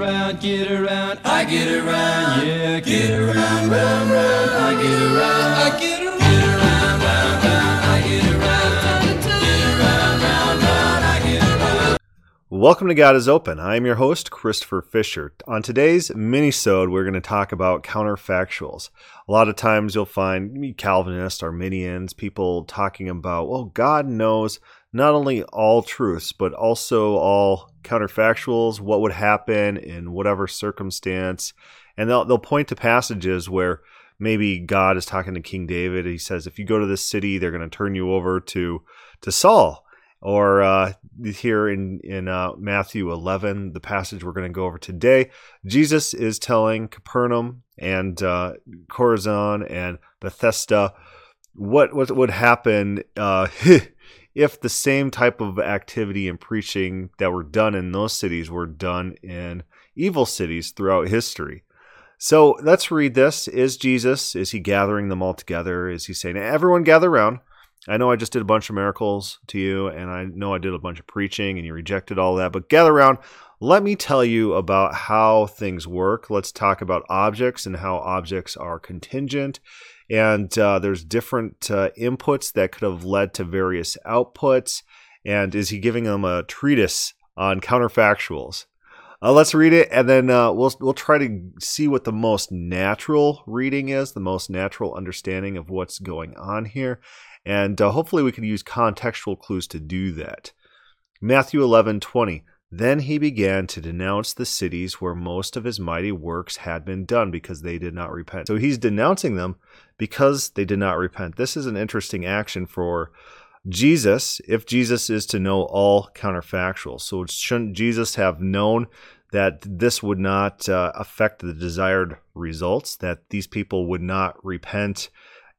around, get around, I get around, yeah, get around, round, round, I get around, I get around, Welcome to God is Open. I am your host, Christopher Fisher. On today's mini-sode, we're going to talk about counterfactuals. A lot of times you'll find Calvinists, Arminians, people talking about, well, God knows not only all truths, but also all counterfactuals, what would happen in whatever circumstance. And they'll, they'll point to passages where maybe God is talking to King David. He says, if you go to this city, they're going to turn you over to, to Saul. Or uh, here in, in uh, Matthew 11, the passage we're going to go over today, Jesus is telling Capernaum and uh, Chorazin and Bethesda what, what would happen uh, if the same type of activity and preaching that were done in those cities were done in evil cities throughout history. So let's read this. Is Jesus, is he gathering them all together? Is he saying, everyone gather around? I know I just did a bunch of miracles to you, and I know I did a bunch of preaching, and you rejected all that, but gather around. Let me tell you about how things work. Let's talk about objects and how objects are contingent and uh, there's different uh, inputs that could have led to various outputs. And is he giving them a treatise on counterfactuals? Uh, let's read it, and then uh, we'll we'll try to see what the most natural reading is, the most natural understanding of what's going on here, and uh, hopefully we can use contextual clues to do that. Matthew eleven twenty. Then he began to denounce the cities where most of his mighty works had been done because they did not repent. So he's denouncing them because they did not repent. This is an interesting action for Jesus if Jesus is to know all counterfactuals. So shouldn't Jesus have known that this would not uh, affect the desired results, that these people would not repent?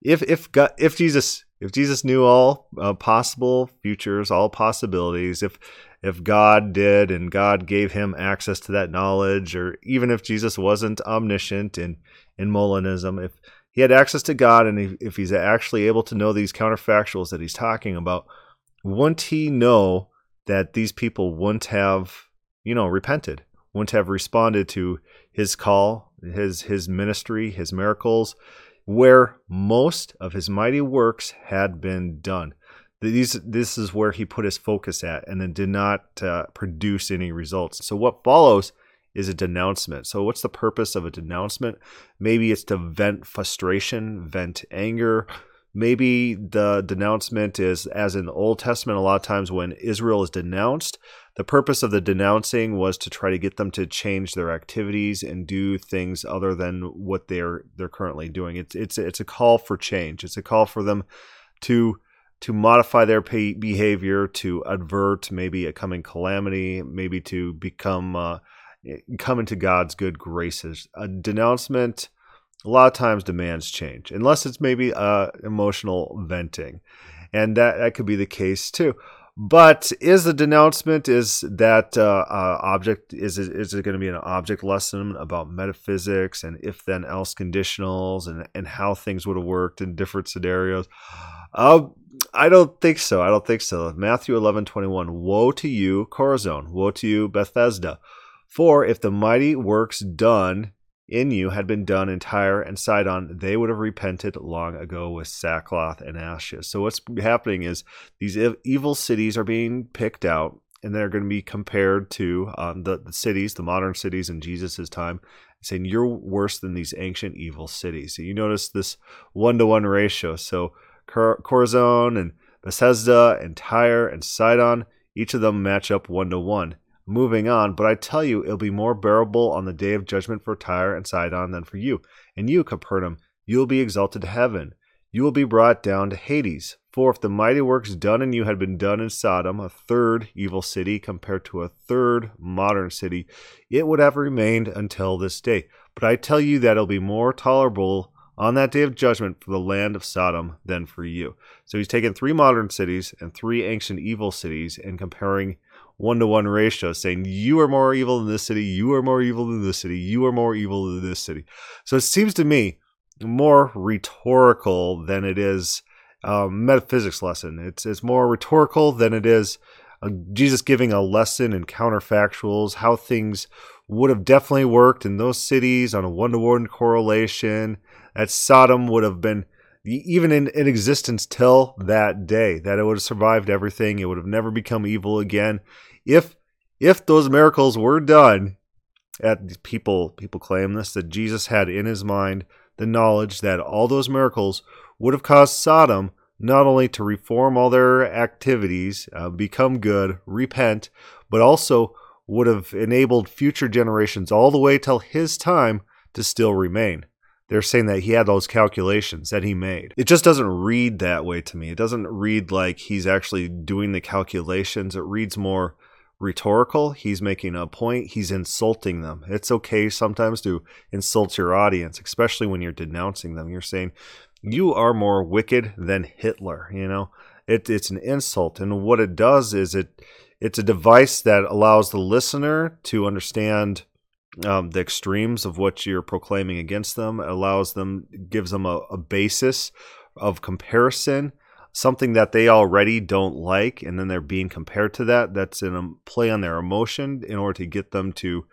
If if God, if Jesus if Jesus knew all uh, possible futures, all possibilities, if if God did and God gave him access to that knowledge, or even if Jesus wasn't omniscient in, in Molinism, if he had access to God and if he's actually able to know these counterfactuals that he's talking about, wouldn't he know that these people wouldn't have, you know, repented, wouldn't have responded to his call, his his ministry, his miracles, where most of his mighty works had been done. These this is where he put his focus at and then did not uh, produce any results. So what follows is a denouncement. So what's the purpose of a denouncement? Maybe it's to vent frustration vent anger. Maybe the denouncement is as in the old testament a lot of times when israel is denounced the purpose of the denouncing was to try to get them to change their activities and do things other than what they're they're currently doing it's it's it's a call for change it's a call for them to to modify their behavior to avert maybe a coming calamity, maybe to become uh, come into God's good graces. A denouncement a lot of times demands change, unless it's maybe uh, emotional venting, and that that could be the case too. But is the denouncement is that uh, uh, object is it, is it going to be an object lesson about metaphysics and if then else conditionals and and how things would have worked in different scenarios? Uh, I don't think so. I don't think so. Matthew 11, 21. Woe to you, Chorazin. Woe to you, Bethesda. For if the mighty works done in you had been done in Tyre and Sidon, they would have repented long ago with sackcloth and ashes. So what's happening is these evil cities are being picked out and they're going to be compared to um, the, the cities, the modern cities in Jesus' time, saying you're worse than these ancient evil cities. So you notice this one to one ratio. So Chorazin and Bethesda and Tyre and Sidon, each of them match up one to one. Moving on, but I tell you, it'll be more bearable on the day of judgment for Tyre and Sidon than for you. And you, Capernaum, you will be exalted to heaven. You will be brought down to Hades. For if the mighty works done in you had been done in Sodom, a third evil city, compared to a third modern city, it would have remained until this day. But I tell you that it'll be more tolerable on that day of judgment for the land of Sodom than for you. So he's taken three modern cities and three ancient evil cities and comparing one to one ratio, saying, You are more evil than this city, you are more evil than this city, you are more evil than this city. So it seems to me more rhetorical than it is a metaphysics lesson. It's, it's more rhetorical than it is uh, Jesus giving a lesson in counterfactuals, how things would have definitely worked in those cities on a one to one correlation. That Sodom would have been even in, in existence till that day, that it would have survived everything. It would have never become evil again. If if those miracles were done, at people people claim this that Jesus had in his mind the knowledge that all those miracles would have caused Sodom not only to reform all their activities, uh, become good, repent, but also would have enabled future generations all the way till his time to still remain. They're saying that he had those calculations that he made. It just doesn't read that way to me. It doesn't read like he's actually doing the calculations. It reads more rhetorical. He's making a point. He's insulting them. It's okay sometimes to insult your audience, especially when you're denouncing them. You're saying, you are more wicked than Hitler. You know, it, it's an insult, and what it does is it it's a device that allows the listener to understand um, the extremes of what you're proclaiming against them. It allows them, gives them a, a basis of comparison, something that they already don't like, and then they're being compared to that. That's in a play on their emotion in order to get them to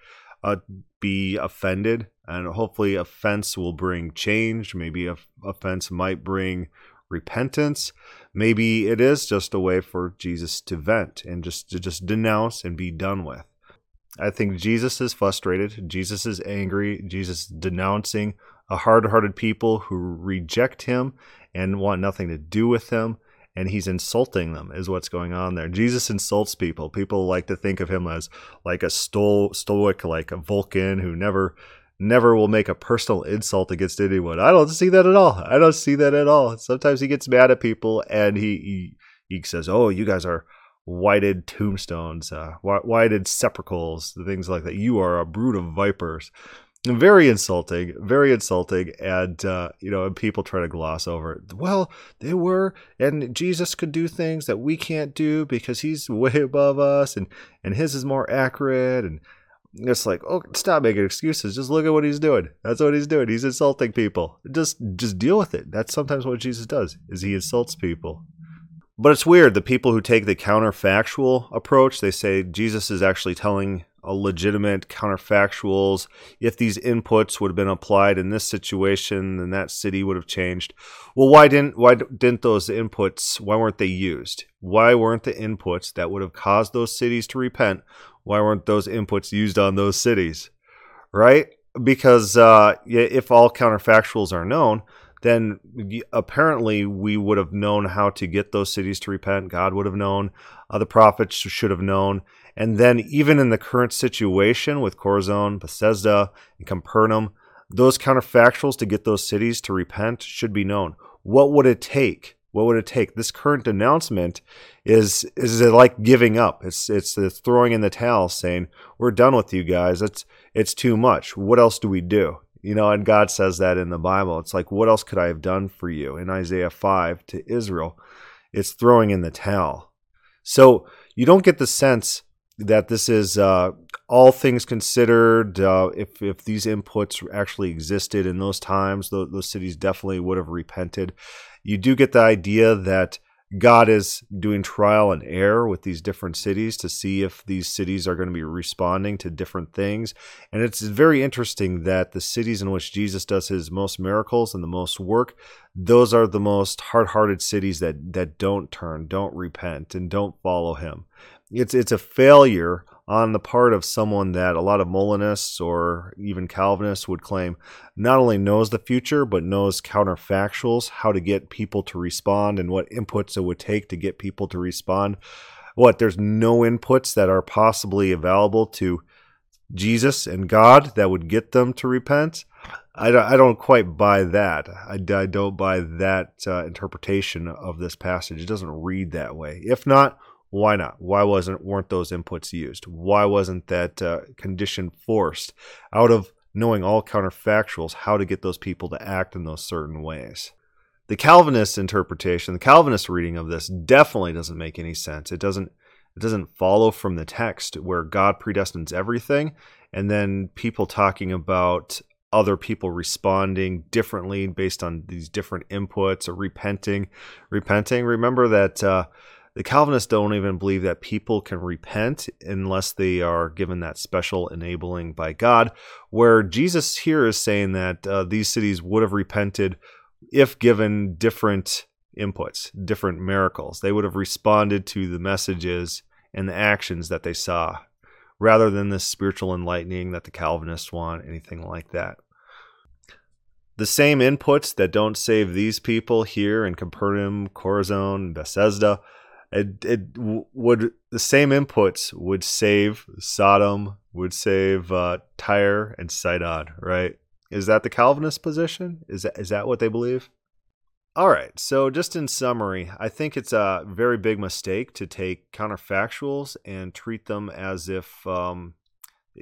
uh, be offended. And hopefully offense will bring change. Maybe offense might bring repentance. Maybe it is just a way for jesus to vent and just to just denounce and be done with. I think jesus is frustrated. Jesus is angry. Jesus is denouncing a hard-hearted people who reject him and want nothing to do with him and he's insulting them is what's going on there jesus insults people people like to think of him as like a sto- stoic like a vulcan who never never will make a personal insult against anyone. I don't see that at all. I don't see that at all. Sometimes he gets mad at people and he he, he says, "Oh, you guys are whited tombstones, uh, whited sepulchres, things like that. You are a brood of vipers." Very insulting, very insulting, and uh, you know, and people try to gloss over it. Well, they were, and Jesus could do things that we can't do because he's way above us, and and his is more accurate, and it's like, oh, stop making excuses. Just look at what he's doing. That's what he's doing. He's insulting people. Just just deal with it. That's sometimes what Jesus does. Is he insults people. But it's weird. The people who take the counterfactual approach, they say Jesus is actually telling legitimate counterfactuals. If these inputs would have been applied in this situation, then that city would have changed. Well, why didn't why didn't those inputs? Why weren't they used? Why weren't the inputs that would have caused those cities to repent? Why weren't those inputs used on those cities? Right? Because uh, if all counterfactuals are known, then apparently we would have known how to get those cities to repent. God would have known. Uh, the prophets should have known. And then, even in the current situation with Chorazin, Bethsaida, and Capernaum, those counterfactuals to get those cities to repent should be known. What would it take? What would it take? This current announcement is is it like giving up. It's it's, it's throwing in the towel, saying we're done with you guys. It's it's too much. What else do we do? You know, and God says that in the Bible. It's like, what else could I have done for you? In Isaiah 5 to Israel, it's throwing in the towel. So you don't get the sense that this is uh, all things considered. Uh, if if these inputs actually existed in those times, those, those cities definitely would have repented. You do get the idea that God is doing trial and error with these different cities to see if these cities are going to be responding to different things. And it's very interesting that the cities in which Jesus does his most miracles and the most work, those are the most hard-hearted cities that that don't turn, don't repent, and don't follow him it's it's a failure on the part of someone that a lot of Molinists or even Calvinists would claim not only knows the future but knows counterfactuals, how to get people to respond and what inputs it would take to get people to respond. What there's no inputs that are possibly available to Jesus and God that would get them to repent. I don't, I don't quite buy that. I, I don't buy that uh, interpretation of this passage. It doesn't read that way. If not, why not? Why wasn't weren't those inputs used? Why wasn't that uh, condition forced out of knowing all counterfactuals how to get those people to act in those certain ways? The Calvinist interpretation, the Calvinist reading of this definitely doesn't make any sense. It doesn't it doesn't follow from the text where God predestines everything and then people talking about other people responding differently based on these different inputs or repenting repenting remember that uh, The Calvinists don't even believe that people can repent unless they are given that special enabling by God. Where Jesus here is saying that uh, these cities would have repented if given different inputs, different miracles. They would have responded to the messages and the actions that they saw rather than the spiritual enlightening that the Calvinists want, anything like that. The same inputs that don't save these people here in Capernaum, Chorazin, Bethsaida, it, it would the same inputs would save Sodom, would save uh, Tyre and Sidon, right? Is that the Calvinist position? Is that is that what they believe? All right. So just in summary, I think it's a very big mistake to take counterfactuals and treat them as if um,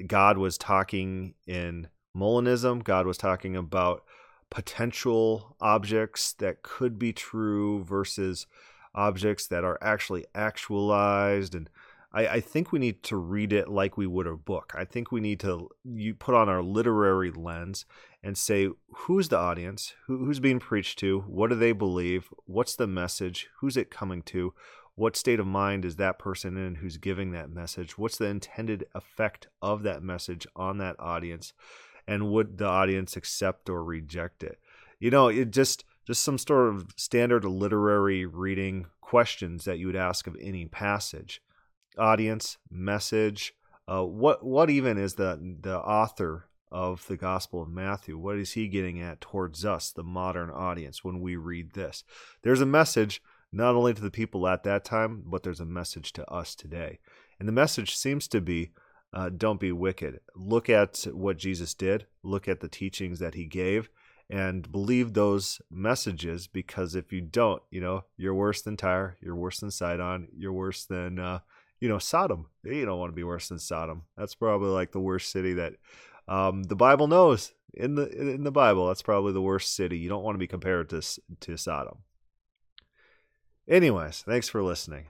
God was talking in Molinism. God was talking about potential objects that could be true versus objects that are actually actualized and I, I, think we need to read it like we would a book. I think we need to you put on our literary lens and say who's the audience, Who, who's being preached to, what do they believe, what's the message, who's it coming to, what state of mind is that person in who's giving that message, what's the intended effect of that message on that audience, and would the audience accept or reject it? You know, it just just some sort of standard literary reading questions that you would ask of any passage. Audience message uh, what what even is the the author of the gospel of matthew? What is he getting at towards us the modern audience when we read this? There's a message not only to the people at that time but there's a message to us today. And the message seems to be uh, don't be wicked. Look at what jesus did. Look at the teachings that he gave and believe those messages because if you don't, you know, you're worse than Tyre, you're worse than Sidon, you're worse than, uh, you know, Sodom. You don't want to be worse than Sodom. That's probably like the worst city that um, the Bible knows in the in the Bible. That's probably the worst city. You don't want to be compared to to Sodom. Anyways, thanks for listening.